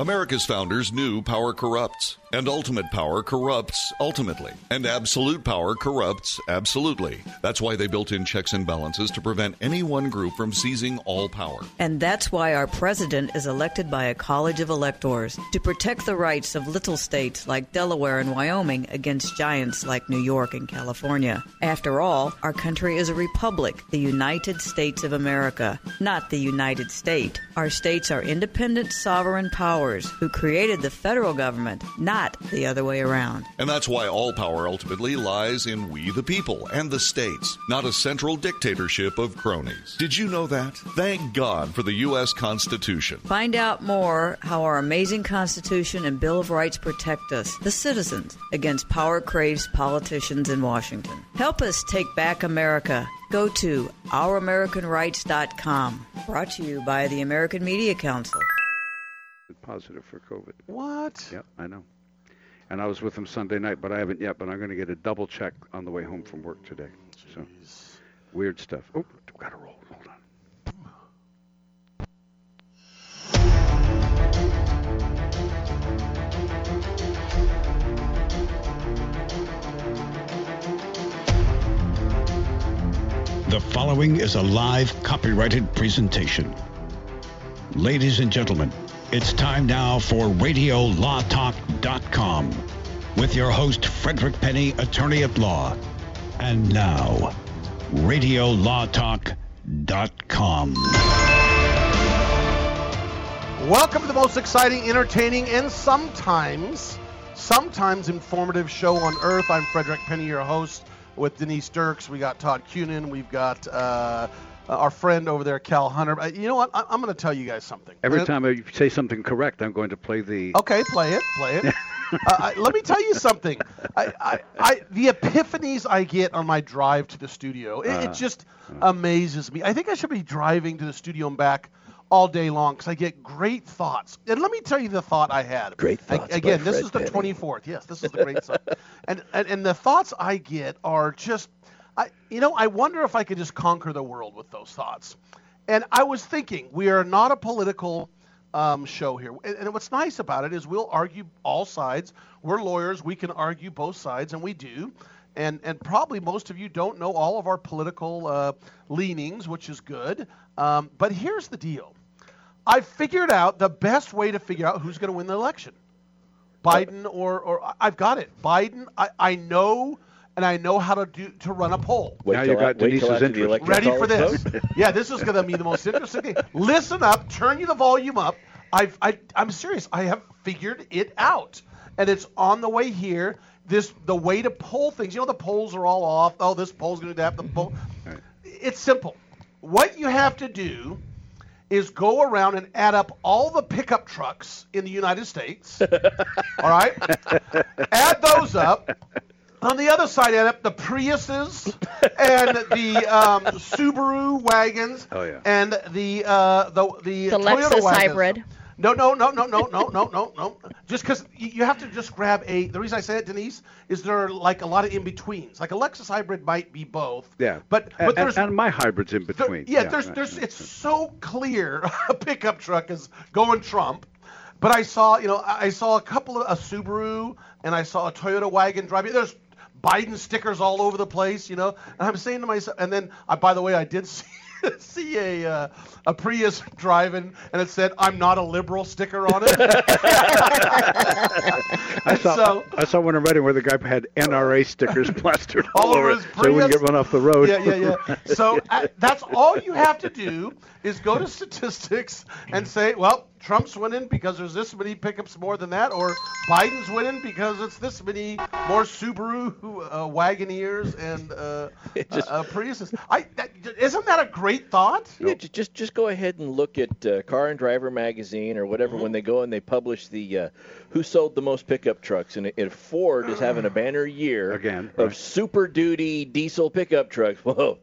America's founders knew power corrupts, and ultimate power corrupts ultimately, and absolute power corrupts absolutely. That's why they built in checks and balances to prevent any one group from seizing all power. And that's why our president is elected by a college of electors to protect the rights of little states like Delaware and Wyoming against giants like New York and California. After all, our country is a republic, the United States of America, not the United State. Our states are independent sovereign powers who created the federal government, not the other way around. And that's why all power ultimately lies in we the people and the states, not a central dictatorship of cronies. Did you know that? Thank God for the U.S. Constitution. Find out more how our amazing Constitution and Bill of Rights protect us, the citizens, against power craves politicians in Washington. Help us take back America. Go to ouramericanrights.com. Brought to you by the American Media Council positive for COVID. What? Yeah, I know. And I was with him Sunday night, but I haven't yet. But I'm going to get a double check on the way home from work today. Jeez. So weird stuff. Oh, got to roll. Hold on. The following is a live copyrighted presentation. Ladies and gentlemen, it's time now for RadioLawTalk.com with your host, Frederick Penney, attorney at law. And now, RadioLawTalk.com. Welcome to the most exciting, entertaining, and sometimes, sometimes informative show on earth. I'm Frederick Penney, your host, with Denise Dirks. We got Todd Cunin. We've got uh, uh, our friend over there, Cal Hunter. Uh, you know what? I, am going to tell you guys something. Every time I say something correct, I'm going to play the. Okay, play it, play it. uh, I, let me tell you something. I, I, I, the epiphanies I get on my drive to the studio, it, it uh, just uh. amazes me. I think I should be driving to the studio and back all day long because I get great thoughts. And let me tell you the thought I had. Great thoughts. I, again, this is the 24th. Yes, this is the great thought. And, and and the thoughts I get are just I, you know, I wonder if I could just conquer the world with those thoughts. And I was thinking, we are not a political um, show here. And, and, what's nice about it is we'll argue all sides. We're lawyers. We can argue both sides, and we do. And, and probably most of you don't know all of our political uh, leanings, which is good. Um, but here's the deal I've figured out the best way to figure out who's going to win the election. Biden or, or I've got it. Biden, I, I know and I know how to do to run a poll. Wait now you got Denise's interest. Ready for this? yeah, this is going to be the most interesting thing. Listen up, turn you the volume up. I've, I, I'm serious. I have figured it out, and it's on the way here. This the way to poll things. You know the polls are all off. Oh, this poll's going to have the poll. Right. It's simple. What you have to do is go around and add up all the pickup trucks in the United States. all right, add those up on the other side of it, the Priuses and the um, Subaru wagons. Oh yeah. And the uh, the the, the Toyota Lexus wagons. hybrid. No, no, no, no, no, no, no, no, no. Just because you have to just grab a. The reason I say it, Denise, is there are like a lot of in betweens. Like a Lexus hybrid might be both. Yeah. But but and, there's and my hybrid's in between. There, yeah, yeah, There's right, there's right, it's right. so clear a pickup truck is going Trump. But I saw, you know, I saw a couple of a Subaru and I saw a Toyota wagon driving. There's Biden stickers all over the place, you know. And I'm saying to myself, and then, I, by the way, I did see, see a uh, a Prius driving, and it said "I'm not a liberal" sticker on it. I saw so, I saw one in Redding where the guy had NRA stickers plastered all, all over his Prius. so he wouldn't get run off the road. Yeah, yeah, yeah. So uh, that's all you have to do is go to statistics and say, well, Trump's winning because there's this many pickups more than that, or Biden's winning because it's this many more Subaru uh, Wagoneers and uh, just, uh, Priuses. I, that, isn't that a great thought? Yeah, just just go ahead and look at uh, Car and Driver magazine or whatever mm-hmm. when they go and they publish the uh, who sold the most pickup trucks, and if Ford is having a banner year again of Super Duty diesel pickup trucks. Whoa.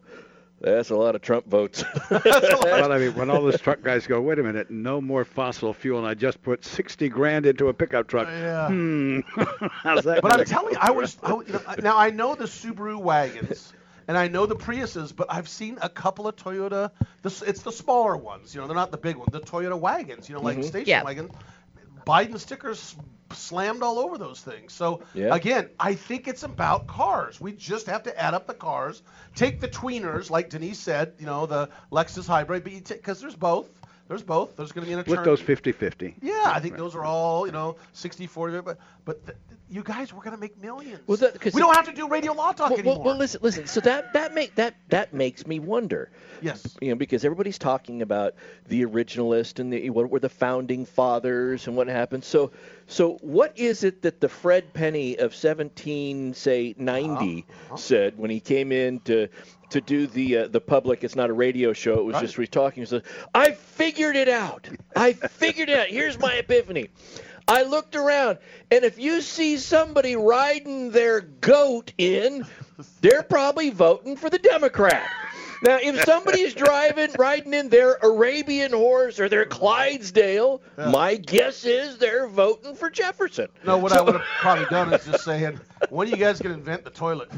That's a lot of Trump votes. well, I mean, when all those truck guys go, wait a minute, no more fossil fuel, and I just put sixty grand into a pickup truck. Yeah. Hmm. How's that? But I'm telling you, I was I, you know, now I know the Subaru wagons. And I know the Priuses, but I've seen a couple of Toyota. This, it's the smaller ones, you know. They're not the big ones. The Toyota wagons, you know, like mm-hmm. station yeah. wagons Biden stickers slammed all over those things. So Yeah. again, I think it's about cars. We just have to add up the cars, take the tweeners, like Denise said, you know, the Lexus hybrid, because there's both. There's both. There's going to be an Split attorney. those 50-50. Yeah, I think those are all, you know, 60 40, but but th- you guys we're going to make millions. Well, that- we don't have to do radio law talk Well, anymore. well, well, listen, listen. So that that make that that makes me wonder. yes. You know, because everybody's talking about the originalist and the what were the founding fathers and what happened. So, so what is it that the Fred Penney of 17, say 90, Uh-huh. said when he came in to to do the uh, the public? It's not a radio show. It was Right. just we talking. He said, "I figured it out. I figured it out. Here's my epiphany." I looked around, and if you see somebody riding their goat in, they're probably voting for the Democrat. Now, if somebody's driving, riding in their Arabian horse or their Clydesdale, my guess is they're voting for Jefferson. No, what I would have probably done is just saying, when are you guys going to invent the toilet?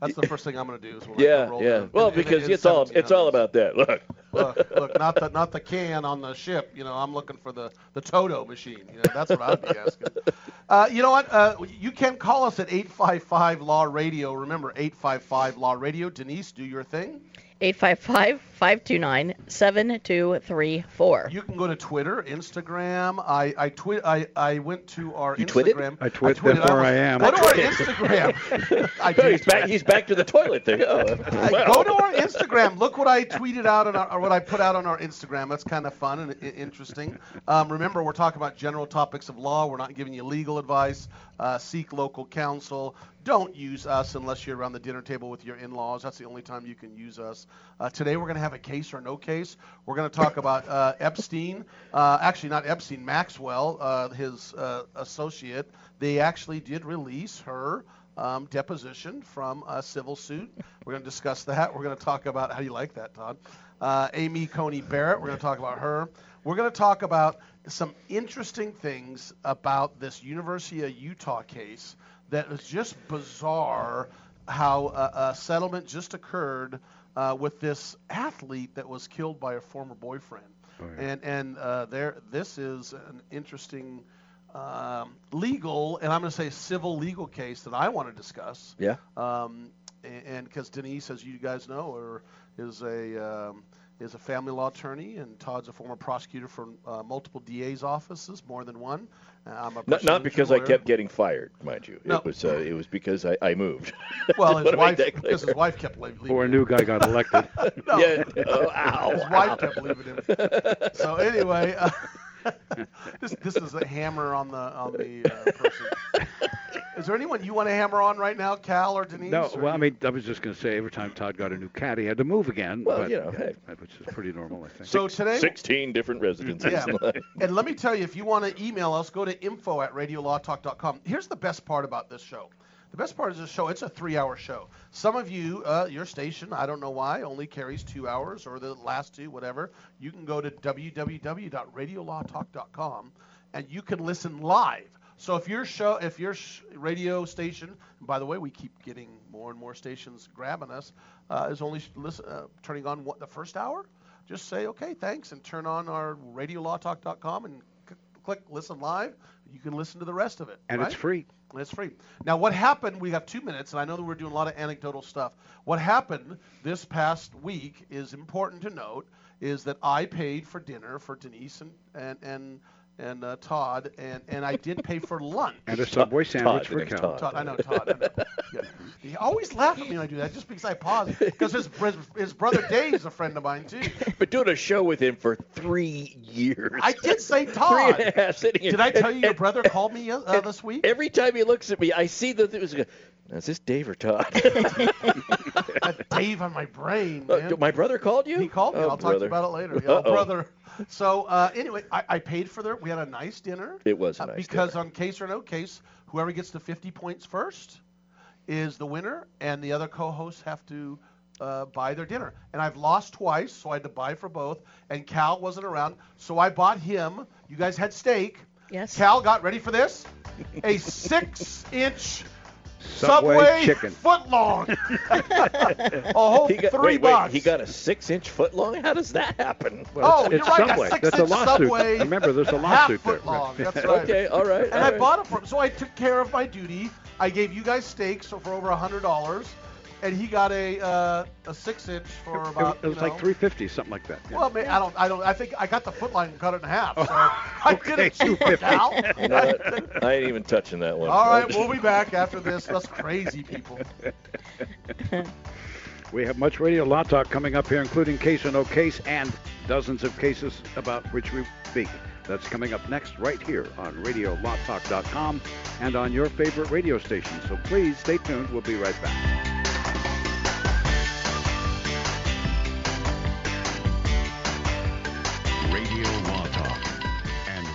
That's the first thing I'm going to do. Is Yeah, roll yeah. Well, because it's all it's all about that. Look, look, look, not the not the can on the ship. You know, I'm looking for the the Toto machine. You know, that's what I'd be asking. Uh, you know what? Uh, you can call us at 855 Law Radio. Remember, 855 Law Radio. Denise, do your thing. 855 529 7234. You can go to Twitter, Instagram. I I tweet. I, I went to our You twitted? Instagram. I twit, tweeted. therefore almost- I am. Go to our I twitted. Instagram. I he's back. He's back to the toilet thing. Oh, well. Go to our Instagram. Look what I tweeted out on our, or what I put out on our Instagram. That's kind of fun and i- interesting. Um, remember, we're talking about general topics of law. We're not giving you legal advice. Uh, seek local counsel. Don't use us unless you're around the dinner table with your in-laws. That's the only time you can use us. Uh, today, we're going to have a case or no case. We're going to talk about uh, Epstein. Uh, actually, not Epstein. Maxwell, uh, his uh, associate. They actually did release her um, deposition from a civil suit. We're going to discuss that. We're going to talk about how do you like that, Todd? Uh, Amy Coney Barrett. We're going to talk about her. We're going to talk about some interesting things about this University of Utah case that is just bizarre. How a, a settlement just occurred uh, with this athlete that was killed by a former boyfriend, and and uh, there this is an interesting um, legal, and I'm going to say civil legal case that I want to discuss. Yeah. Um, and because Denise, as you guys know, are, is a um, is a family law attorney, and Todd's a former prosecutor for uh, multiple DA's offices, more than one. Uh, I'm a Not, not personal because I kept getting fired, mind you. No. It was uh, it was because I, I moved. Well, his wife, because his wife kept le- leaving. Or a him. new guy got elected. No. Yeah. Oh, ow, His ow. wife kept leaving him. So anyway, uh, this this is a hammer on the on the uh, person. Is there anyone you want to hammer on right now, Cal or Denise? No, or well, I mean, I was just going to say every time Todd got a new cat, he had to move again. Well, but, you know, hey. which is pretty normal, I think. So today, Sixteen different residences. Yeah. and let me tell you, if you want to email us, go to info at radiolawtalk.com. Here's the best part about this show. The best part of this show, it's a three-hour show. Some of you, uh, your station, I don't know why, only carries two hours or the last two, whatever. You can go to www.radiolawtalk.com and you can listen live. So if your show, if your sh- radio station, by the way, we keep getting more and more stations grabbing us, uh, is only listen, uh, turning on what, the first hour, just say okay, thanks, and turn on our radiolawtalk.com and c- click listen live. You can listen to the rest of it. and right? it's free. And it's free. Now, what happened? We have two minutes, and I know that we're doing a lot of anecdotal stuff. What happened this past week is important to note. Is that I paid for dinner for Denise and and and and uh, Todd, and and I did pay for lunch. And a Subway sandwich Todd, for name's Cal. Todd. Todd, I know Todd. I know. Yeah. He always laugh at me when I do that, just because I pause. Because his, his his brother Dave's a friend of mine too. But doing a show with him for three years. I did say Todd. and a half sitting here. Did I tell And- you your and brother called me uh, uh, this week? Every time he looks at me, I see that it was. Is this Dave or Todd? Dave on my brain, Uh, man. my brother called you? He called me. Oh, I'll talk to you about it later. Yeah, Uh-oh. brother. So uh, anyway, I, I paid for their. We had a nice dinner. It was a uh, nice because dinner. on case or no case, whoever gets to 50 points first is the winner, and the other co-hosts have to uh, buy their dinner. And I've lost twice, so I had to buy for both. And Cal wasn't around, so I bought him. You guys had steak. Yes. Cal got ready for this. A six-inch Subway, chicken. foot long. a whole He got, three wait, wait, he got a six-inch foot long. How does that happen? Oh, it's you're right. Subway. A That's a lawsuit. Subway, Remember, there's a lawsuit there. long. That's right. Okay, all right. And all I right. bought it for him. So I took care of my duty. I gave you guys steaks for over a hundred dollars, and he got a uh, a six inch for It, about. it was you like 350, something like that. yeah. Well, man, I don't, I don't, I think I got the foot line and cut it in half. So I did okay, it cheaper 250. now. You know? I ain't even touching that one. All right, we'll be back after this. That's crazy, people. We have much radio law talk coming up here, including case or no case, and dozens of cases about which we speak. That's coming up next, right here on RadioLawTalk.com and on your favorite radio station. So please stay tuned. We'll be right back.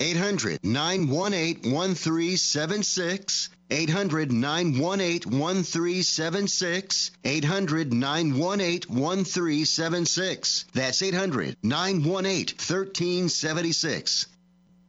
800 918 1376. 800 918 1376. 800 918 1376. That's 800 918 1376.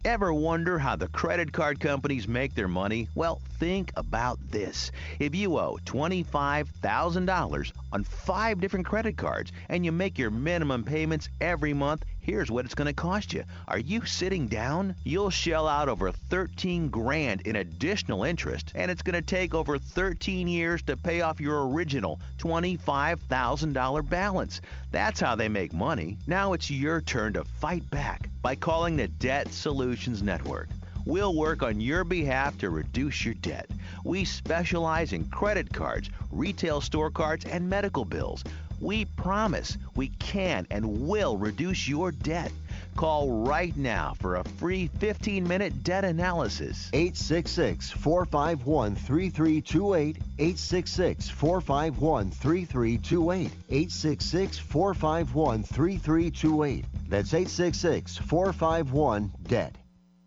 Ever wonder how the credit card companies make their money? Well, think about this. If you owe $25,000 on five different credit cards and you make your minimum payments every month, here's what it's going to cost you. Are you sitting down? You'll shell out over 13 grand in additional interest, and it's going to take over 13 years to pay off your original $25,000 balance. That's how they make money. Now it's your turn to fight back by calling the Debt Solutions Network. We'll work on your behalf to reduce your debt. We specialize in credit cards, retail store cards, and medical bills. We promise we can and will reduce your debt. Call right now for a free 15 minute debt analysis. 866 451 3328. 866 451 3328. 866 451 3328. That's 866 451 DEBT.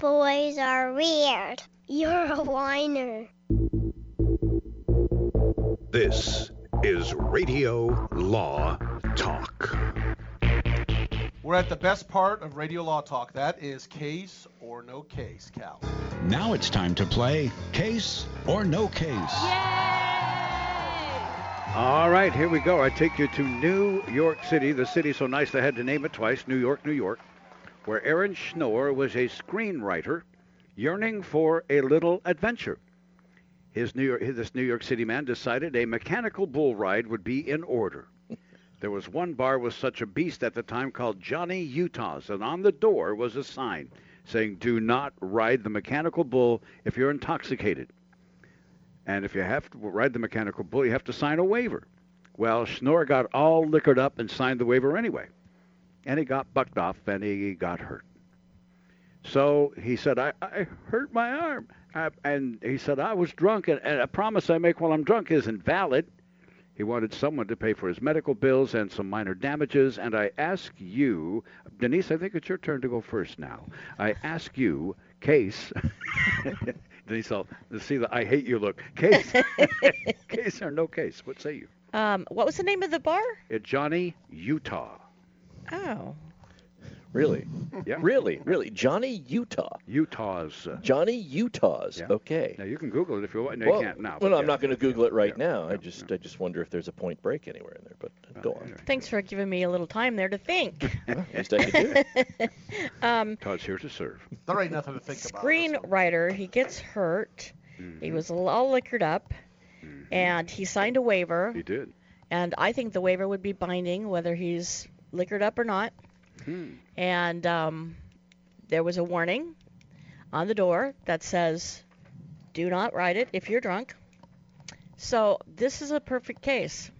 Boys are weird. You're a whiner. This is Radio Law Talk. We're at the best part of Radio Law Talk. That is case or no case, Cal. Now it's time to play Case or No Case. Yay! All right, here we go. I take you to New York City, the city so nice they had to name it twice, New York, New York, where Aaron Schnorr was a screenwriter yearning for a little adventure. His New York, this New York City man decided a mechanical bull ride would be in order. There was one bar with such a beast at the time called Johnny Utah's, and on the door was a sign saying, Do not ride the mechanical bull if you're intoxicated. And if you have to ride the mechanical bull, you have to sign a waiver. Well, Schnorr got all liquored up and signed the waiver anyway. And he got bucked off and he got hurt. So he said, I, I hurt my arm. I, and he said, I was drunk, and, and a promise I make while I'm drunk isn't valid. He wanted someone to pay for his medical bills and some minor damages. And I ask you, Denise, I think it's your turn to go first now. I ask you, case. Denise, I'll see the I hate you look. Case, case or no case? What say you? Um, what was the name of the bar? It Johnny Utah. Oh. Really? Yeah. Really? Really? Johnny Utah. Utah's. Uh, Johnny Utah's. Yeah. Okay. now you can Google it if you want. No, well, you can't now. well, but I'm yeah. not going to Google it right now. I just, I just wonder if there's a point break anywhere in there. But go on. Thanks for giving me a little time there to think. At least I could do it. um, Todd's here to serve. There ain't nothing to think about. screenwriter, he gets hurt. He was all liquored up, and he signed a waiver. He did. And I think the waiver would be binding whether he's liquored up or not. Hmm. And um, there was a warning on the door that says, "Do not ride it if you're drunk." So this is a perfect case.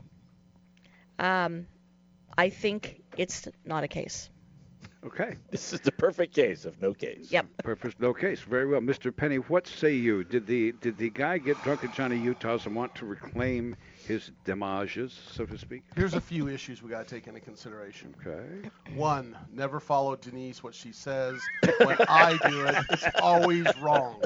Um, I think it's not a case. Okay. This is the perfect case of no case. Yep. Perfect. No case. Very well, Mr. Penney. What say you? Did the did the guy get drunk at Johnny Utah's and want to reclaim his damages, so to speak? Here's a few issues we got to take into consideration. Okay. One, never follow Denise what she says. When I do it, it's always wrong.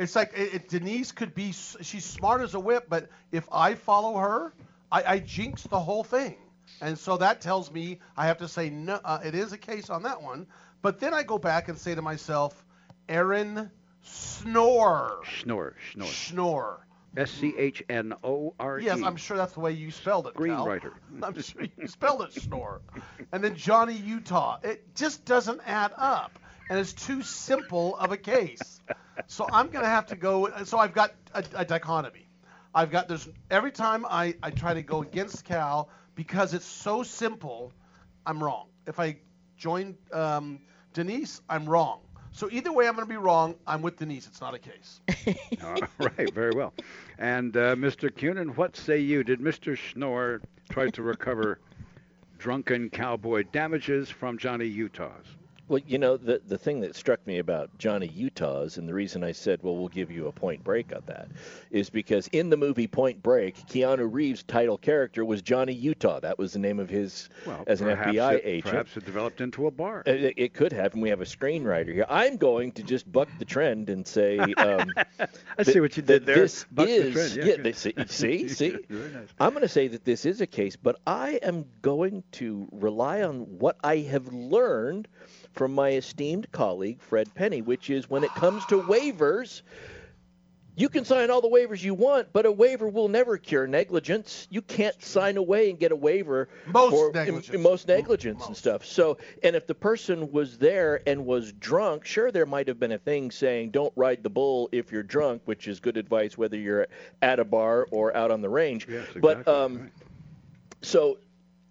It's like it, it- Denise could be, she's smart as a whip, but if I follow her, I, I jinx the whole thing. And so that tells me I have to say no. Uh, it is a case on that one. But then I go back and say to myself, Aaron Snore. Snore, snore. Schnorr. S C H N O R E. Yes, I'm sure that's the way you spelled it. Cal. Screenwriter. I'm sure you spelled it snore. And then Johnny Utah. It just doesn't add up. And it's too simple of a case. So I'm going to have to go. So I've got a, a dichotomy. I've got there's every time I, I try to go against Cal because it's so simple, I'm wrong. If I join um, Denise, I'm wrong. So either way, I'm going to be wrong. I'm with Denise. It's not a case. All right. Very well. And uh, Mr. Cunin, what say you? Did Mr. Schnorr try to recover drunken cowboy damages from Johnny Utah's? Well, you know, the the thing that struck me about Johnny Utah's, and the reason I said, well, we'll give you a point break on that, is because in the movie Point Break, Keanu Reeves' title character was Johnny Utah. That was the name of his Well, as an FBI it, agent. Perhaps it developed into a bar. Uh, It, it could have, and we have a screenwriter here. I'm going to just buck the trend and say, um, I see what you did there. This Buck the is, trend, yeah, yeah, they- see, see, see? Nice. I'm going to say that this is a case, but I am going to rely on what I have learned from my esteemed colleague Fred Penney, which is when it comes to waivers. You can sign all the waivers you want, but a waiver will never cure negligence. You can't sign away and get a waiver Most for negligence. most negligence and stuff. So, and if the person was there and was drunk, sure, there might have been a thing saying, "Don't ride the bull if you're drunk," which is good advice whether you're at a bar or out on the range. Yes, But exactly, um, so,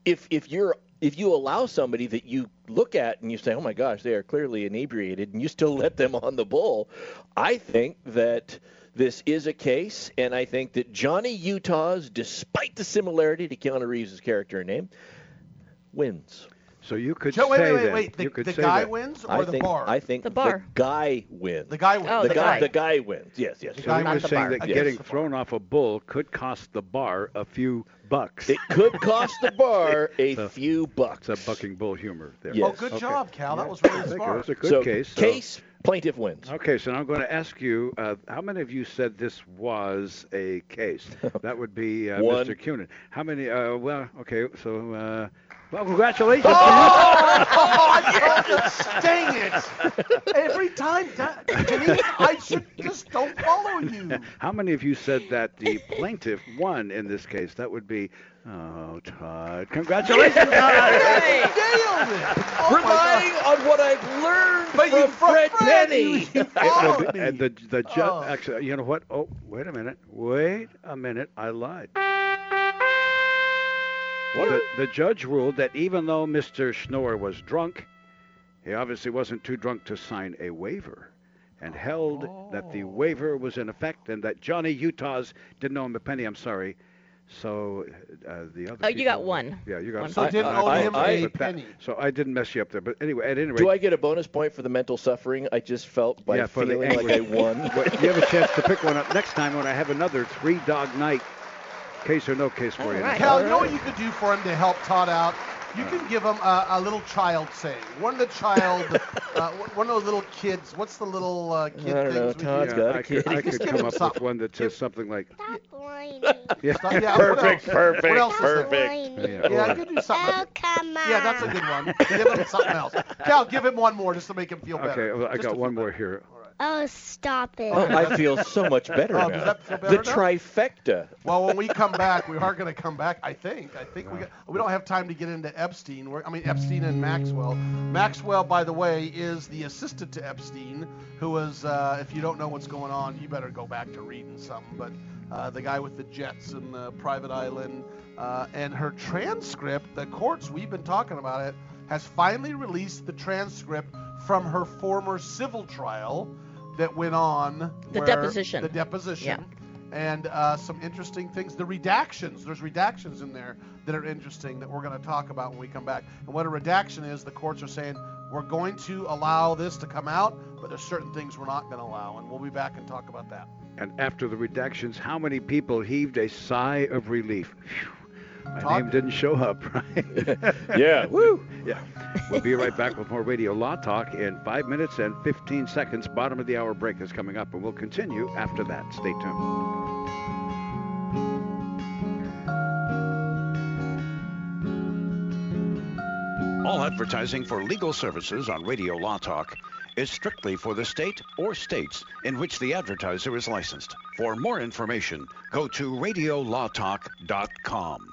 if if you're if you allow somebody that you look at and you say, "Oh my gosh, they are clearly inebriated," and you still let them on the bull, I think that this is a case, and I think that Johnny Utah's, despite the similarity to Keanu Reeves' character and name, wins. So you could Joe, wait, say wait, wait, that. wait. The, you could the say guy that. wins or I the think, bar? I think The bar. guy wins. The guy wins. Oh, the, the guy, guy. the guy wins. Yes, yes. So he was the saying bar. that Yes. getting thrown off a bull could cost the bar a few bucks. It could cost the bar a So- few bucks. It's a bucking bull humor there. Yes. Oh, good Okay. job, Cal. That was really smart. It was a good so, case. so- case plaintiff wins. Okay, so now I'm going to ask you, uh, how many of you said this was a case? That would be uh, One. Mr. Cunin. How many? Uh, well, okay, so uh, well, congratulations. Oh, I told you, dang it! Every time, that, Denise, I should just don't follow you. How many of you said that the plaintiff won in this case? That would be, oh, Todd. Congratulations, Todd. Nailed it! Oh Relying on what I've learned But you- from Fred, Fred, Penney. you- you It followed would be- me. and the the judge Oh. actually, you know what? Oh, wait a minute. Wait a minute. I lied. The, the judge ruled that even though Mr. Schnorr was drunk, he obviously wasn't too drunk to sign a waiver, and held that the oh. waiver was in effect and that Johnny Utah's didn't owe him a penny. I'm sorry. So uh, the other. Oh, you got people- one. Yeah, you got One So point. didn't I- owe I- him I- a but that- penny. So I didn't mess you up there. But anyway, at any rate. Do I get a bonus point for the mental suffering I just felt by yeah, for the feeling like I anguish. won? Well, you have a chance to pick one up next time when I have another three dog night case or no case for you. All right. Cal, you know what you could do for him to help Todd out? You can give him a, a little child saying. One of the child, uh, one of those little kids. What's the little uh, kid thing? I don't know, things? we Todd's do? got a I could, kid. I Just could give come him up with something. one that says something like, Stop whining. yeah, Stop- yeah, what Perfect, else? perfect, What else is there? perfect. Whining. Yeah, Yeah, or- could do something. Oh, come on. Yeah, that's a good one. Give him something else. Cal, give him one more just to make him feel better. Okay, well, I Just got to one more here. Oh, stop it. Oh, I feel so much better Oh, now. does that feel the now? trifecta. Well, when we come back, we are going to come back. I think. I think we got, we don't have time to get into Epstein. We're, I mean Epstein and Maxwell. Maxwell, by the way, is the assistant to Epstein, who is. Uh, if you don't know what's going on, you better go back to reading something. But uh, the guy with the jets and the private island, uh, and her transcript. The courts we've been talking about it has finally released the transcript from her former civil trial that went on. The where- deposition. The deposition Yeah. and uh, some interesting things. The redactions. There's redactions in there that are interesting that we're going to talk about when we come back. And what a redaction is, the courts are saying we're going to allow this to come out, but there's certain things we're not going to allow, and we'll be back and talk about that. And after the redactions, how many people heaved a sigh of relief? Phew. My Todd? name didn't show up, right? Yeah, woo. Yeah. We'll be right back with more Radio Law Talk in five minutes and 15 seconds. Bottom of the hour break is coming up, and we'll continue after that. Stay tuned. All advertising for legal services on Radio Law Talk is strictly for the state or states in which the advertiser is licensed. For more information, go to radiolawtalk.com.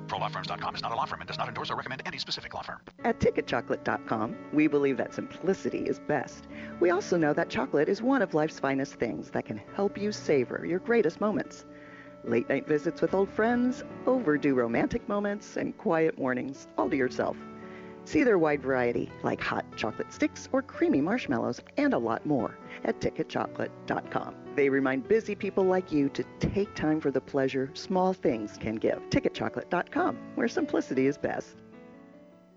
ProLawFirms.com is not a law firm and does not endorse or recommend any specific law firm. At TicketChocolate.com, we believe that simplicity is best. We also know that chocolate is one of life's finest things that can help you savor your greatest moments. Late night visits with old friends, overdue romantic moments, and quiet mornings all to yourself. See their wide variety, like hot chocolate sticks or creamy marshmallows, and a lot more at ticketchocolate.com. They remind busy people like you to take time for the pleasure small things can give. Ticketchocolate.com, where simplicity is best.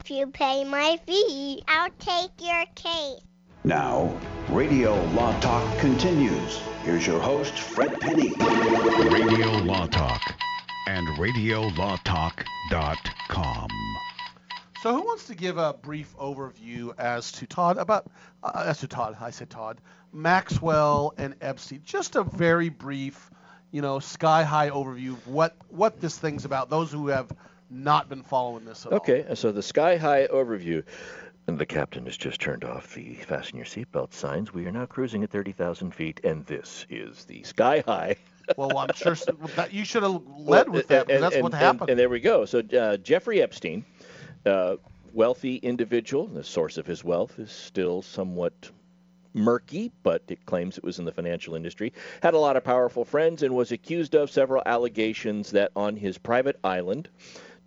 If you pay my fee, I'll take your case. Now, Radio Law Talk continues. Here's your host, Fred Penney. Radio Law Talk and RadioLawTalk.com. So, who wants to give a brief overview as to Todd about uh, as to Todd? I said Todd, Maxwell and Epstein. Just a very brief, you know, sky high overview of what what this thing's about. Those who have not been following this at all. Okay, so the sky high overview. And the captain has just turned off the fasten your seatbelt signs. We are now cruising at 30,000 feet, and this is the sky high. well, I'm sure that you should have led with that. And- that's and- what and- happened. And, there we go. So uh, Jeffrey Epstein, uh, wealthy individual, the source of his wealth is still somewhat murky, but it claims it was in the financial industry. Had a lot of powerful friends and was accused of several allegations that on his private island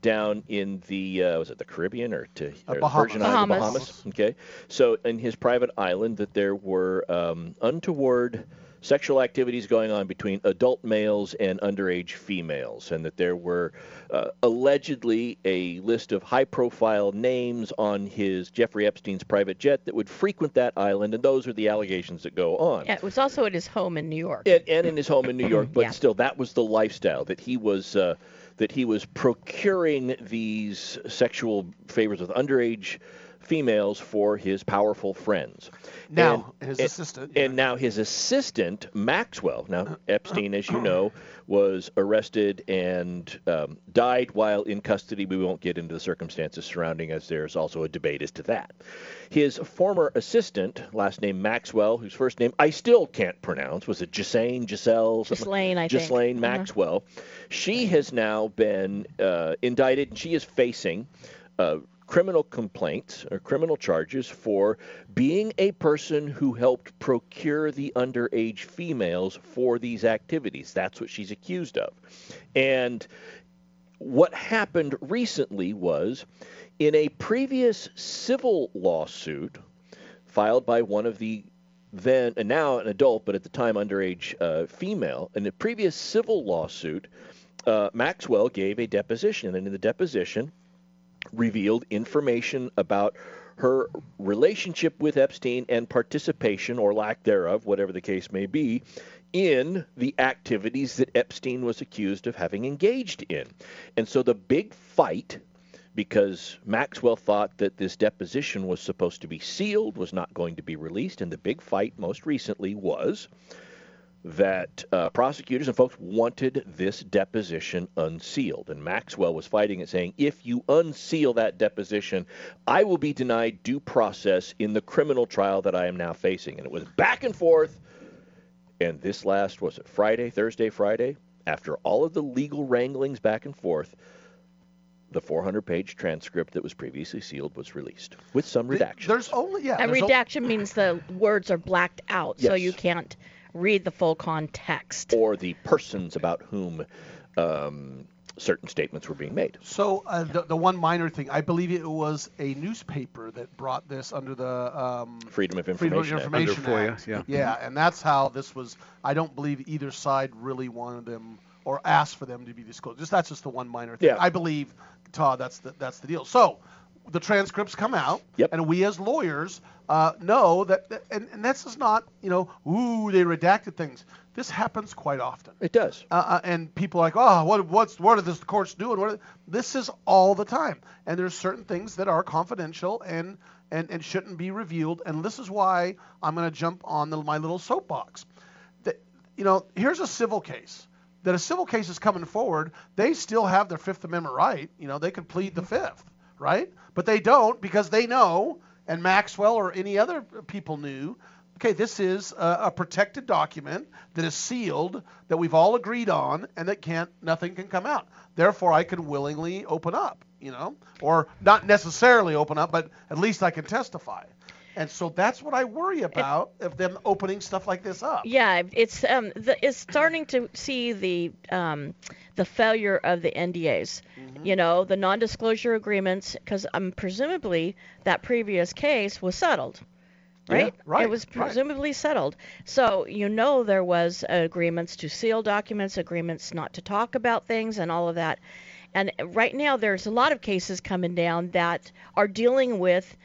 down in the uh, was it the Caribbean or to Uh, Bahamas. Virgin Islands, Bahamas. Bahamas. Okay, so in his private island, that there were um, untoward sexual activities going on between adult males and underage females, and that there were uh, allegedly a list of high-profile names on his Jeffrey Epstein's private jet that would frequent that island, and those are the allegations that go on. Yeah, it was also at his home in New York. And, and in his home in New York, but Yeah. still, that was the lifestyle that he was uh, that he was procuring these sexual favors with underage females for his powerful friends. Now, And- his and- assistant, and now his assistant Maxwell. Now Epstein, as you know, was arrested and um, died while in custody. We won't get into the circumstances surrounding, as there's also a debate as to that. His former assistant, last name Maxwell, whose first name I still can't pronounce, was it Gisane, Giselle, something- Ghislaine, I think. Ghislaine Uh-huh. Maxwell. She has now been uh, indicted, and she is facing. Uh, criminal complaints or criminal charges for being a person who helped procure the underage females for these activities. That's what she's accused of. And what happened recently was in a previous civil lawsuit filed by one of the then and now an adult, but at the time underage uh, female, in a previous civil lawsuit, uh, Maxwell gave a deposition, and in the deposition, revealed information about her relationship with Epstein and participation or lack thereof, whatever the case may be, in the activities that Epstein was accused of having engaged in. And so the big fight, because Maxwell thought that this deposition was supposed to be sealed, was not going to be released, and the big fight most recently was that uh, prosecutors and folks wanted this deposition unsealed. And Maxwell was fighting it, saying, if you unseal that deposition, I will be denied due process in the criminal trial that I am now facing. And it was back and forth. And this last, was it Friday, Thursday, Friday? After all of the legal wranglings back and forth, the 400 page transcript that was previously sealed was released with some redactions. There's only yeah. And there's o- redaction means the words are blacked out, so you can't read the full context. or the persons about whom um, certain statements were being made. So uh, the, the one minor thing, I believe it was a newspaper that brought this under the um, Freedom of Freedom of Information Act. Information Under FOIA, Act. yeah. yeah, and that's how this was. I don't believe either side really wanted them or asked for them to be disclosed. Just that's just the one minor thing. Yeah. I believe, Todd, that's the that's the deal. So the transcripts come out, Yep. and we as lawyers uh, know that, that- and, and this is not, you know, ooh, they redacted things. This happens quite often. It does. Uh, uh, and people are like, oh, what, what's, what are the courts doing? What are, this is all the time. And there's certain things that are confidential and, and, and shouldn't be revealed. And this is why I'm going to jump on the, my little soapbox. That, you know, here's a civil case. That a civil case is coming forward, they still have their Fifth Amendment right. You know, they could plead the Fifth, right? But they don't because they know, and Maxwell or any other people knew, okay, this is a, a protected document that is sealed that we've all agreed on, and that can't nothing can come out. Therefore, I can willingly open up, you know, or not necessarily open up, but at least I can testify. And so that's what I worry about of them opening stuff like this up. Yeah, it's um, the, it's starting to see the um, the failure of the NDAs. Mm-hmm. You know, the non-disclosure agreements, because um, presumably that previous case was settled. Right? Yeah, right, It was right. presumably settled. So you know there was agreements to seal documents, agreements not to talk about things, and all of that. And right now there's a lot of cases coming down that are dealing with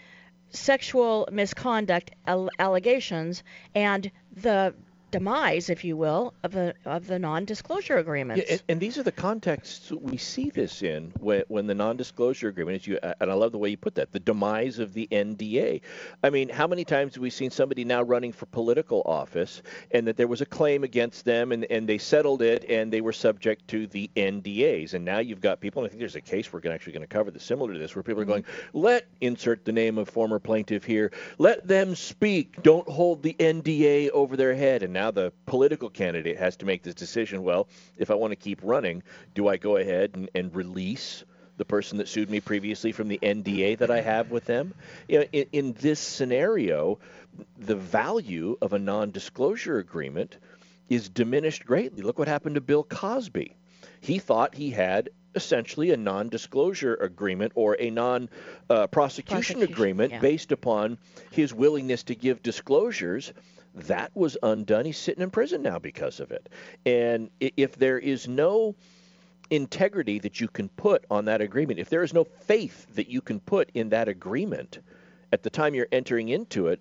sexual misconduct al- allegations and the demise, if you will, of the of the non-disclosure agreements. Yeah, and, and these are the contexts we see this in when, when the non-disclosure agreement is you. And I love the way you put that, the demise of the NDA. I mean, how many times have we seen somebody now running for political office, and that there was a claim against them, and, and they settled it, and they were subject to the NDAs, and now you've got people. And I think there's a case we're actually going to cover that's similar to this, where people are going, let insert the name of former plaintiff here, let them speak, don't hold the NDA over their head, and now the political candidate has to make this decision. Well, if I want to keep running, do I go ahead and, and release the person that sued me previously from the NDA that I have with them? You know, in, in this scenario, the value of a non-disclosure agreement is diminished greatly. Look what happened to Bill Cosby. He thought he had essentially a non-disclosure agreement or a non-prosecution uh, Prosecution, agreement yeah. based upon his willingness to give disclosures. That was undone. He's sitting in prison now because of it. And if there is no integrity that you can put on that agreement, if there is no faith that you can put in that agreement at the time you're entering into it,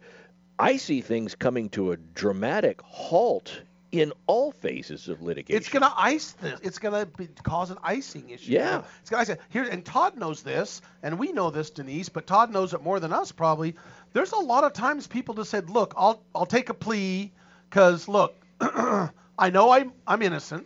I see things coming to a dramatic halt in all phases of litigation. It's going to ice this. It's going to cause an icing issue. Yeah. It's going to here, and Todd knows this, and we know this, Denise, but Todd knows it more than us probably. There's a lot of times people just said, "Look, I'll I'll take a plea because look, I know I'm I'm innocent,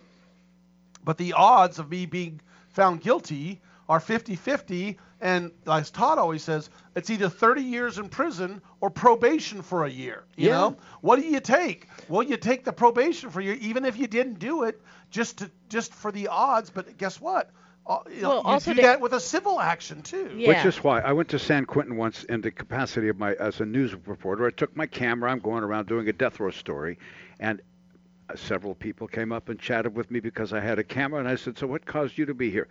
but the odds of me being found guilty are 50-50 and as Todd always says, it's either 30 years in prison or probation for a year. You Yeah. know, what do you take? Well, you take the probation for a year, even if you didn't do it, just to just for the odds. But guess what? Uh, you know, Well, you also do to- that with a civil action too. Yeah. Which is why I went to San Quentin once in the capacity of my as a news reporter. I took my camera. I'm going around doing a death row story, and uh, several people came up and chatted with me because I had a camera. And I said, "So what caused you to be here?"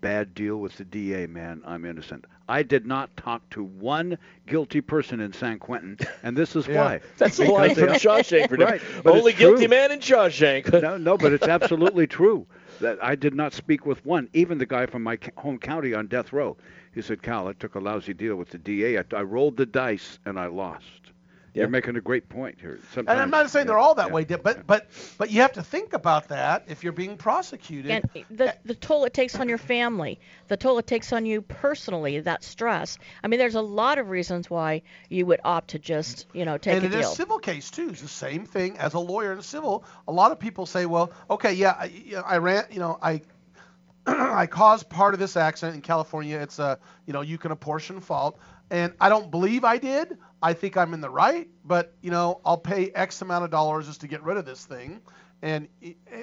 Bad deal with the DA, man. I'm innocent. I did not talk to one guilty person in San Quentin, and this is Yeah. why. That's the Because line from Shawshank Right, Redemption. but Only guilty true. man in Shawshank. no, no, but it's absolutely true that I did not speak with one, even the guy from my home county on death row. He said, "Cal, I took a lousy deal with the DA. I, I rolled the dice and I lost." You're making a great point here. Sometimes, And I'm not saying yeah, they're all that yeah. way, but but but you have to think about that if you're being prosecuted. And the the toll it takes on your family, the toll it takes on you personally, that stress. I mean, there's a lot of reasons why you would opt to just, you know, take and a in a civil case too, it's the same thing as a lawyer in civil. A lot of people say, well, okay, yeah, I, I ran, you know, I I caused part of this accident in California. It's a, you know, you can apportion fault, and I don't believe I did. I think I'm in the right, but you know, I'll pay X amount of dollars just to get rid of this thing, and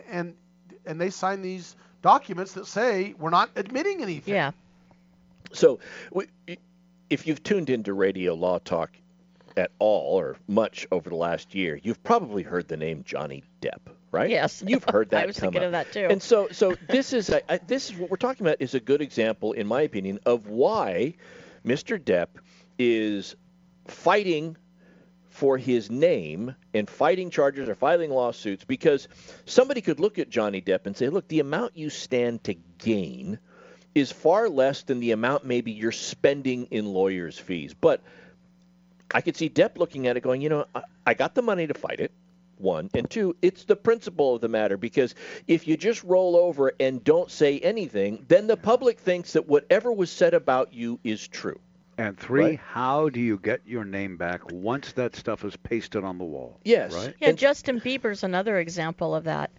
and and they sign these documents that say we're not admitting anything. Yeah. So, if you've tuned into Radio Law Talk at all or much over the last year, you've probably heard the name Johnny Depp, right? Yes. You've heard that I was come thinking up. of that too. And so, so this is a, I- this is what we're talking about is a good example, in my opinion, of why Mr. Depp is fighting for his name and fighting charges or filing lawsuits because somebody could look at Johnny Depp and say, look, the amount you stand to gain is far less than the amount maybe you're spending in lawyers' fees. But I could see Depp looking at it going, you know, I, I got the money to fight it. One and two, it's the principle of the matter because if you just roll over and don't say anything, then the public thinks that whatever was said about you is true. And three, Right. how do you get your name back once that stuff is pasted on the wall? Yes. Right. Yeah, Justin Bieber's another example of that.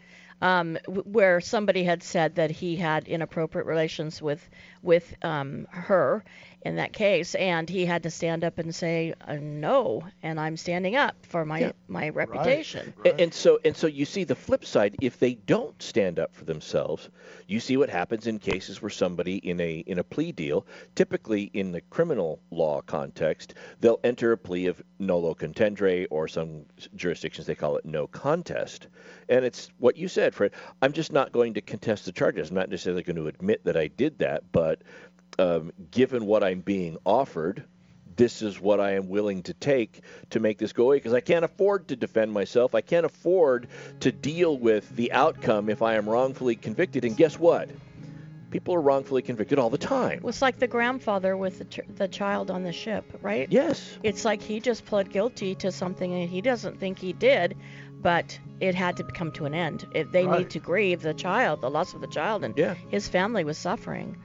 um, w- where somebody had said that he had inappropriate relations with with um, her in that case, and he had to stand up and say uh, no, and I'm standing up for my Yeah. my reputation. And, and so and so you see the flip side. If they don't stand up for themselves, you see what happens in cases where somebody in a in a plea deal, typically in the criminal law context, they'll enter a plea of nolo contendere, or some jurisdictions they call it no contest. And it's what you said, Fred. I'm just not going to contest the charges. I'm not necessarily going to admit that I did that, but um, given what I'm being offered, this is what I am willing to take to make this go away because I can't afford to defend myself. I can't afford to deal with the outcome if I am wrongfully convicted. And guess what? People are wrongfully convicted all the time. It's like the grandfather with the, ch- the child on the ship, right? Yes. It's like he just pled guilty to something that he doesn't think he did, but it had to come to an end. It, they Right. need to grieve the child, the loss of the child, and Yeah. his family was suffering.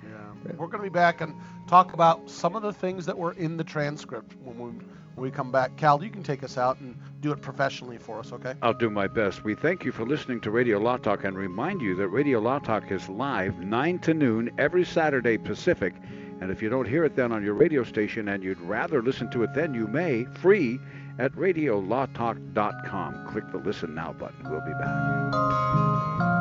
We're going to be back and talk about some of the things that were in the transcript when we, when we come back. Cal, you can take us out and do it professionally for us, okay? I'll do my best. We thank you for listening to Radio Law Talk and remind you that Radio Law Talk is live 9 to noon every Saturday Pacific. And if you don't hear it then on your radio station and you'd rather listen to it then, you may, free, at radiolawtalk.com. Click the Listen Now button. We'll be back.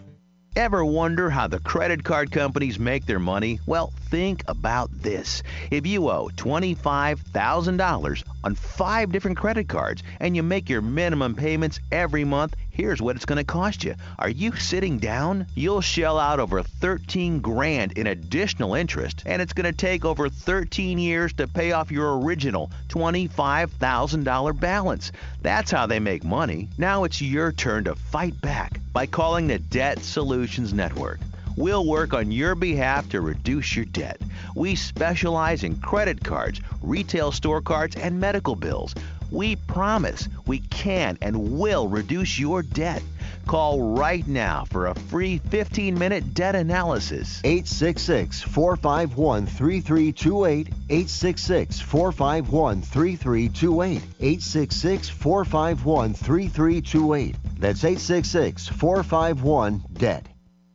Ever wonder how the credit card companies make their money? Well, think about this. If you owe $25,000 on five different credit cards and you make your minimum payments every month, here's what it's going to cost you. Are you sitting down? You'll shell out over 13 grand in additional interest, and it's going to take over 13 years to pay off your original $25,000 balance. That's how they make money. Now it's your turn to fight back by calling the Debt Solutions Network. We'll work on your behalf to reduce your debt. We specialize in credit cards, retail store cards, and medical bills. We promise we can and will reduce your debt. Call right now for a free 15 minute debt analysis. 866 451 3328. 866 451 3328. 866 451 3328. That's 866 451 DEBT.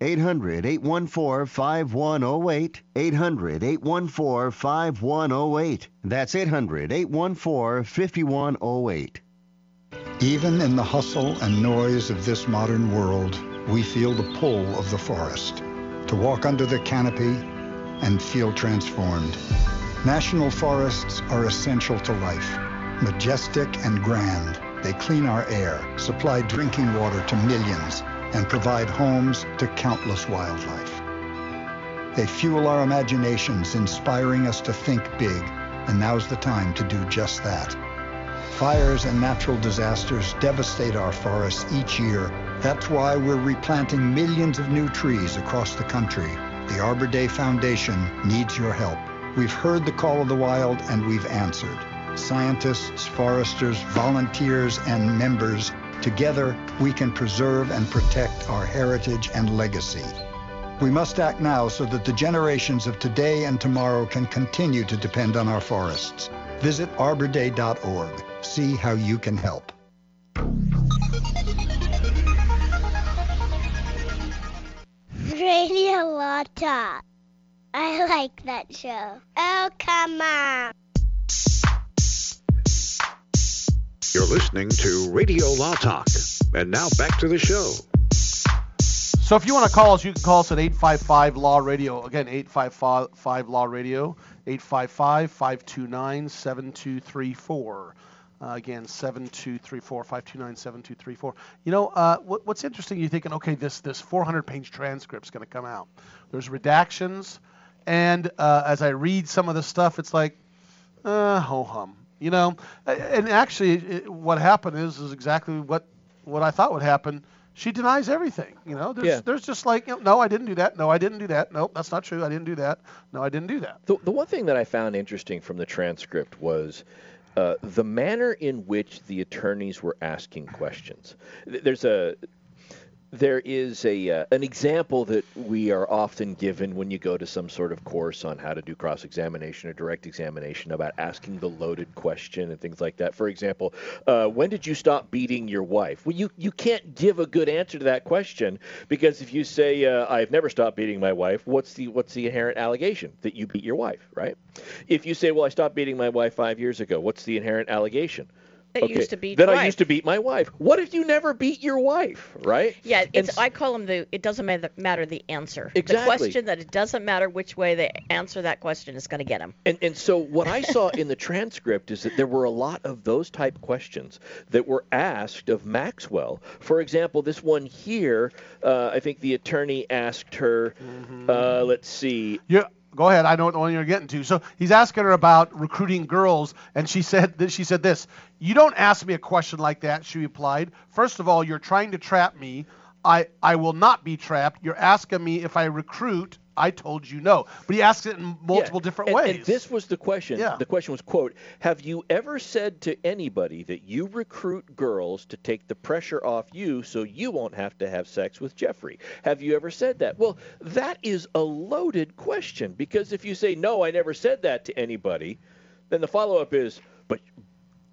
800 814 5108. 800 814 5108. That's 800 814 5108. Even in the hustle and noise of this modern world, we feel the pull of the forest. To walk under the canopy and feel transformed. National forests are essential to life. Majestic and grand, they clean our air, supply drinking water to millions, and provide homes to countless wildlife. They fuel our imaginations, inspiring us to think big, and now's the time to do just that. Fires and natural disasters devastate our forests each year. That's why we're replanting millions of new trees across the country. The Arbor Day Foundation needs your help. We've heard the call of the wild and we've answered. Scientists, foresters, volunteers, and members, together we can preserve and protect our heritage and legacy. We must act now so that the generations of today and tomorrow can continue to depend on our forests. Visit arborday.org. See how you can help. Radio Law. I like that show. Oh, come on. You're listening to Radio Law Talk. And now back to the show. So if you want to call us, you can call us at 855 Law Radio. Again, 855 Law Radio, 855 529 7234. Uh, again, 7234, 529 7234. You know, uh, what, what's interesting, you're thinking, okay, this, this 400 page transcript's going to come out. There's redactions, and uh, as I read some of the stuff, it's like, uh, ho hum. You know, and actually, what happened is is exactly what what I thought would happen. She denies everything. You know, there's Yeah. there's just like, you know, no, I didn't do that. No, I didn't do that. Nope, that's not true. I didn't do that. No, I didn't do that. The, the one thing that I found interesting from the transcript was uh, the manner in which the attorneys were asking questions. There's a there is a uh, an example that we are often given when you go to some sort of course on how to do cross examination or direct examination about asking the loaded question and things like that. For example, uh, when did you stop beating your wife? Well, you you can't give a good answer to that question because if you say uh, I've never stopped beating my wife, what's the what's the inherent allegation that you beat your wife, right? If you say, well, I stopped beating my wife five years ago, what's the inherent allegation? That you used to beat That your I used to beat my wife. What if you never beat your wife, right? Yeah, And it's I call them the. It doesn't matter, matter the answer. Exactly. The question that it doesn't matter which way they answer that question is going to get them. And and so what I saw in the transcript is that there were a lot of those type questions that were asked of Maxwell. For example, this one here, uh, I think the attorney asked her. Uh, let's see. Yeah, go ahead. I know what one you're getting to. So he's asking her about recruiting girls, and she said that she said this. You don't ask me a question like that. She replied. First of all, you're trying to trap me. I I will not be trapped. You're asking me if I recruit. I told you no. But he asks it in multiple Yeah, different and- ways. And this was the question. Yeah. The question was, quote, have you ever said to anybody that you recruit girls to take the pressure off you so you won't have to have sex with Jeffrey? Have you ever said that? Well, that is a loaded question because if you say, no, I never said that to anybody, then the follow up is, but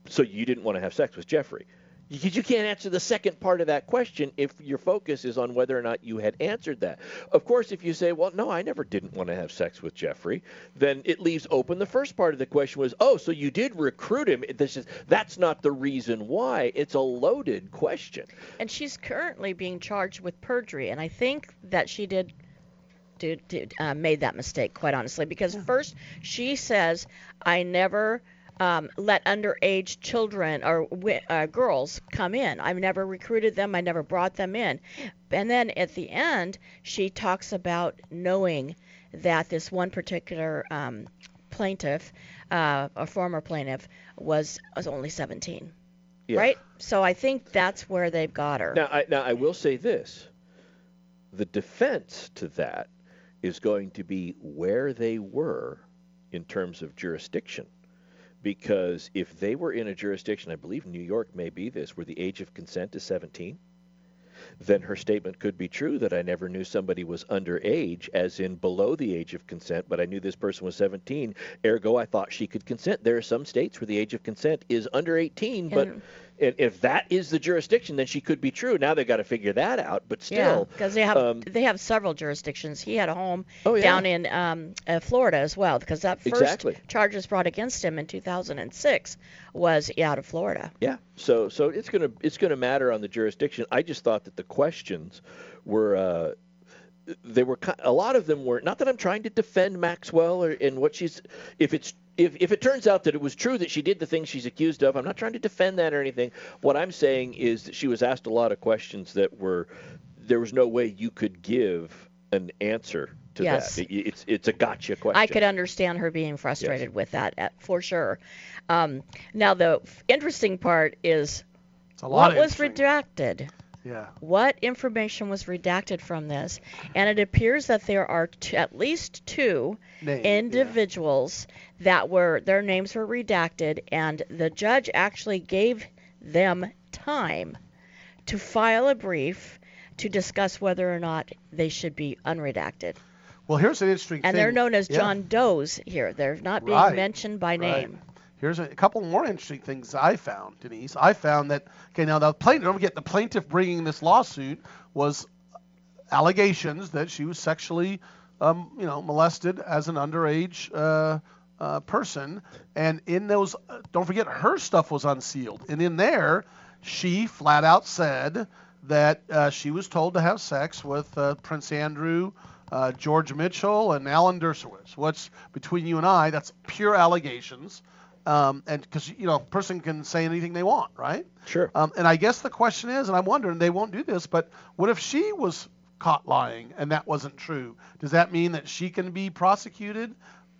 so you didn't want to have sex with Jeffrey. Because you can't answer the second part of that question if your focus is on whether or not you had answered that. Of course, if you say, well, no, I never didn't want to have sex with Jeffrey, then it leaves open the first part of the question was, oh, so you did recruit him. This is, that's not the reason why. It's a loaded question. And she's currently being charged with perjury, and I think that she did. Did, did, uh, made that mistake, quite honestly, because first she says, "I never um, let underage children or uh, girls come in. I've never recruited them. I never brought them in." And then at the end, she talks about knowing that this one particular um, plaintiff, uh, a former plaintiff, was was only 17. Yeah. Right? So I think that's where they've got her. Now, I, now I will say this: the defense to that is going to be where they were in terms of jurisdiction. Because if they were in a jurisdiction, I believe New York may be this, where the age of consent is 17, then her statement could be true that I never knew somebody was underage, as in below the age of consent, but I knew this person was 17, ergo I thought she could consent. There are some states where the age of consent is under 18, but if that is the jurisdiction, then she could be true. Now they've got to figure that out, but still. because they have um, they have several jurisdictions. He had a home Oh, yeah. down in um, uh, Florida as well, because that first Exactly. charges brought against him in 2006 was out of Florida. Yeah. So so it's gonna it's gonna matter on the jurisdiction. I just thought that the questions were. Uh, they were a lot of them were not that I'm trying to defend Maxwell or in what she's if it's if if it turns out that it was true that she did the things she's accused of, I'm not trying to defend that or anything. What I'm saying is that she was asked a lot of questions that were there was no way you could give an answer to Yes. that. It- it's it's a gotcha question. I could understand her being frustrated Yes. with that uh, for sure. Um, now the f- interesting part is a lot what was redacted. Yeah. What information was redacted from this? And it appears that there are t- at least two Name, yeah. That were their names were redacted, and the judge actually gave them time to file a brief to discuss whether or not they should be unredacted. Well, here's an interesting thing. And thing. they're known as Yeah. John Doe's here. They're not being Right, mentioned by right. name. Here's a, a couple more interesting things I found, Denise. I found that okay, now the plaintiff. Don't forget the plaintiff bringing this lawsuit was allegations that she was sexually, um, you know, molested as an underage uh, uh, person, and in those, uh, don't forget her stuff was unsealed, and in there, she flat out said that uh, she was told to have sex with uh, Prince Andrew. Uh, George Mitchell and Alan Dershowitz. What's between you and I? That's pure allegations um, and because you know a person can say anything they want, right? Sure. Um, and I guess the question is, and I'm wondering, they won't do this, but what if she was caught lying and that wasn't true? Does that mean that she can be prosecuted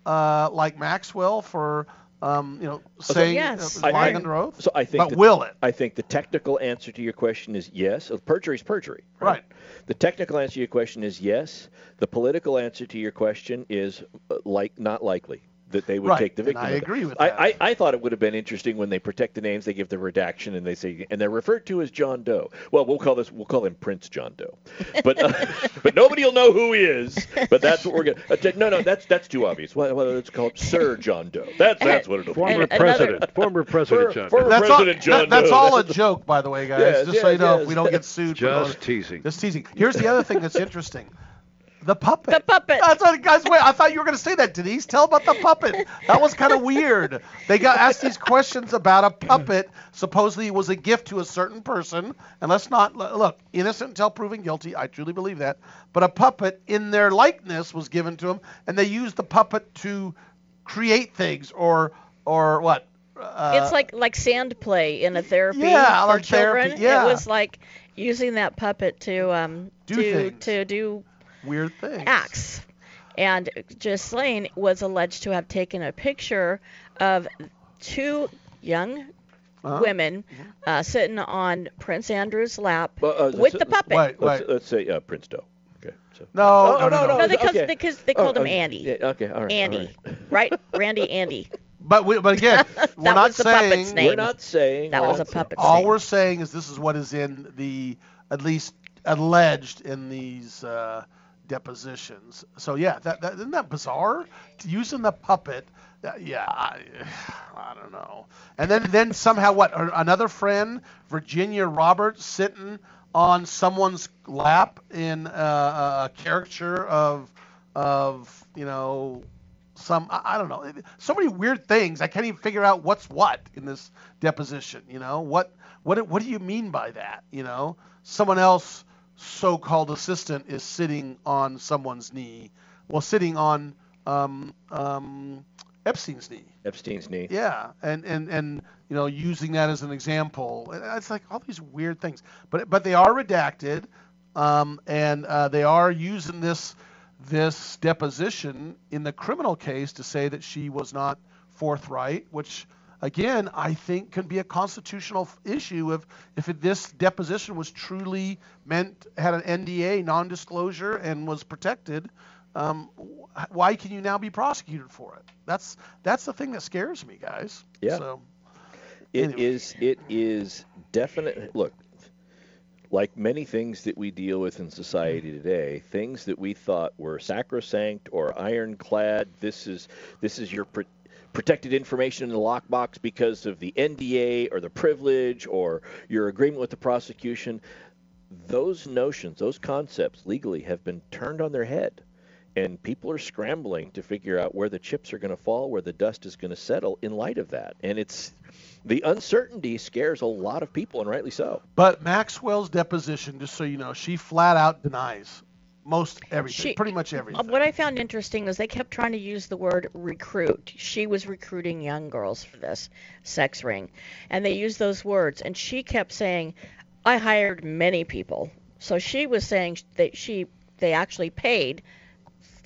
uh, like Maxwell for um, you know saying uh, I lying think- under oath? So I think but that- will it? I think the technical answer to your question is yes. Uh, Perjury is perjury. Right. The technical answer to your question is yes. The political answer to your question is uh, like not likely that they would Right, take the and victim. I agree with I, that. I, I thought it would have been interesting when they protect the names, they give the redaction, and they say, and they're referred to as John Doe. Well, we'll call this, we'll call him Prince John Doe, but uh, but nobody will know who he is. But that's what we're gonna. Uh, no, no, that's that's too obvious. Well, well let's call it Sir John Doe. That's that's what it'll Former be. president, former president For- John. former That's all, President John that- that's Doe. all a joke, by the way, guys. Yes, just so you yes, know, yes. we don't get sued. Just going- teasing. Just teasing. Here's the other thing that's interesting. The puppet. The puppet. That's what, guys. Wait, I thought you were going to say that, Denise. Tell about the puppet. That was kind of weird. They got asked these questions about a puppet. Supposedly, it was a gift to a certain person. And let's not look innocent until proven guilty. I truly believe that. But a puppet in their likeness was given to them, and they used the puppet to create things or or what? Uh, it's like like sand play in a therapy Yeah, for children. therapy, yeah. It was like using that puppet to um Do to to do weird things. acts. And Ghislaine was alleged to have taken a picture of two young Uh-huh. women uh, sitting on Prince Andrew's lap Well, uh, with the puppet. Wait, Let's, let's say uh, Prince Doe. Okay. So. No, Oh, no, no, no. No, because okay. because they Oh, called him. Andy. Yeah, okay, all right. all Andy, right. right? Randy Andy. But we, but again, we're That not was the puppet's saying name. We're not saying That was a that- puppet's all name. we're saying is this is what is in the at least alleged in these uh, depositions. So yeah, that, that isn't that bizarre? Using the puppet. that- yeah, I, I don't know. And then then somehow what? Another friend, Virginia Roberts, sitting on someone's lap in uh, a caricature of of you know some I, I don't know so many weird things i can't even figure out what's what in this deposition you know what what what do you mean by that you know someone else so-called assistant is sitting on someone's knee well sitting on um, um, epstein's knee Epstein's knee. yeah, and and and you know using that as an example, it's like all these weird things. But but they are redacted, um, and uh, they are using this this deposition in the criminal case to say that she was not forthright, which again I think can be a constitutional issue if if it, this deposition was truly meant had an NDA non-disclosure and was protected. Um, why can you now be prosecuted for it? That's that's the thing that scares me, guys. Yeah. So It is. It is definite. Look, like many things that we deal with in society today, things that we thought were sacrosanct or ironclad. This is this is your protected information in the lockbox because of the NDA or the privilege or your agreement with the prosecution. Those notions, those concepts, legally have been turned on their head. And people are scrambling to figure out where the chips are going to fall, where the dust is going to settle in light of that. And it's the uncertainty scares a lot of people, and rightly so. But Maxwell's deposition, just so you know, she flat out denies most everything, She- pretty much everything. What I found interesting is they kept trying to use the word recruit. She was recruiting young girls for this sex ring, and they used those words. And she kept saying, "I hired many people." So she was saying that she they actually paid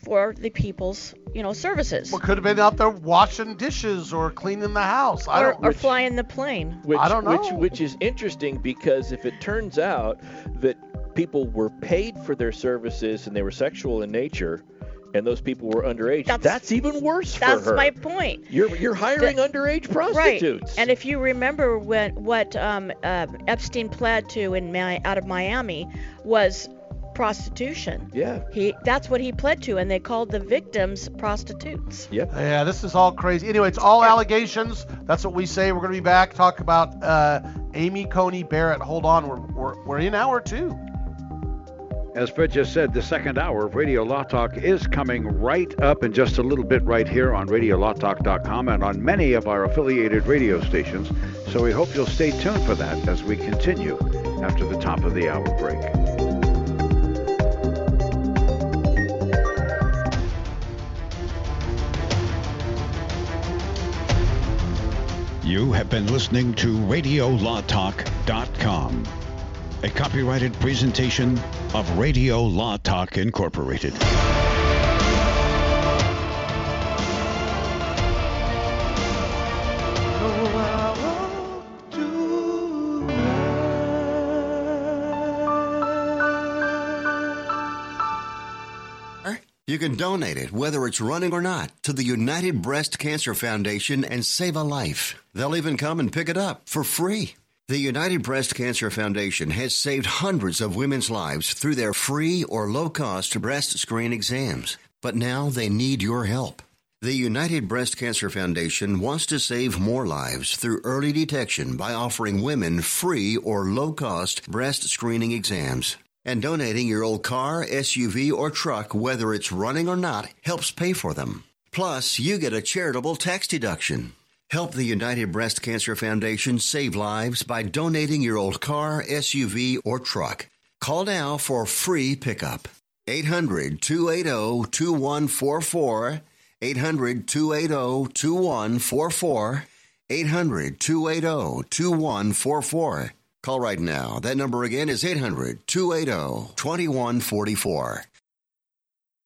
for the people's you know services Well, could have been out there washing dishes or cleaning the house. I or, don't. or flying the plane. Which, I don't know. Which, know. which is interesting because if it turns out that people were paid for their services and they were sexual in nature, and those people were underage, that's, even worse That's for her. my point. You're you're hiring The- underage prostitutes. Right. And if you remember when what um, uh, Epstein pled to in Mi- out of Miami was prostitution. Yeah. He that's what he pled to, and they called the victims prostitutes. Yep. Yeah, this is all crazy. Anyway, it's all allegations. That's what we say. We're going to be back. Talk about uh, Amy Coney Barrett. Hold on, we're, we're, we're in hour two. As Fred just said, the second hour of Radio Law Talk is coming right up in just a little bit right here on RadioLawTalk.com and on many of our affiliated radio stations. So we hope you'll stay tuned for that as we continue after the top of the hour break. You have been listening to RadioLawTalk.com, a copyrighted presentation of Radio Law Talk Incorporated. You can donate it, whether it's running or not, to the United Breast Cancer Foundation and save a life. They'll even come and pick it up for free. The United Breast Cancer Foundation has saved hundreds of women's lives through their free or low cost breast screen exams. But now they need your help. The United Breast Cancer Foundation wants to save more lives through early detection by offering women free or low cost breast screening exams. And donating your old car, SUV, or truck, whether it's running or not, helps pay for them. Plus, you get a charitable tax deduction. Help the United Breast Cancer Foundation save lives by donating your old car, SUV, or truck. Call now for free pickup. 800 280 2144. 800 280 2144. 800 280 2144. Call right now. That number again is 800 280 2144.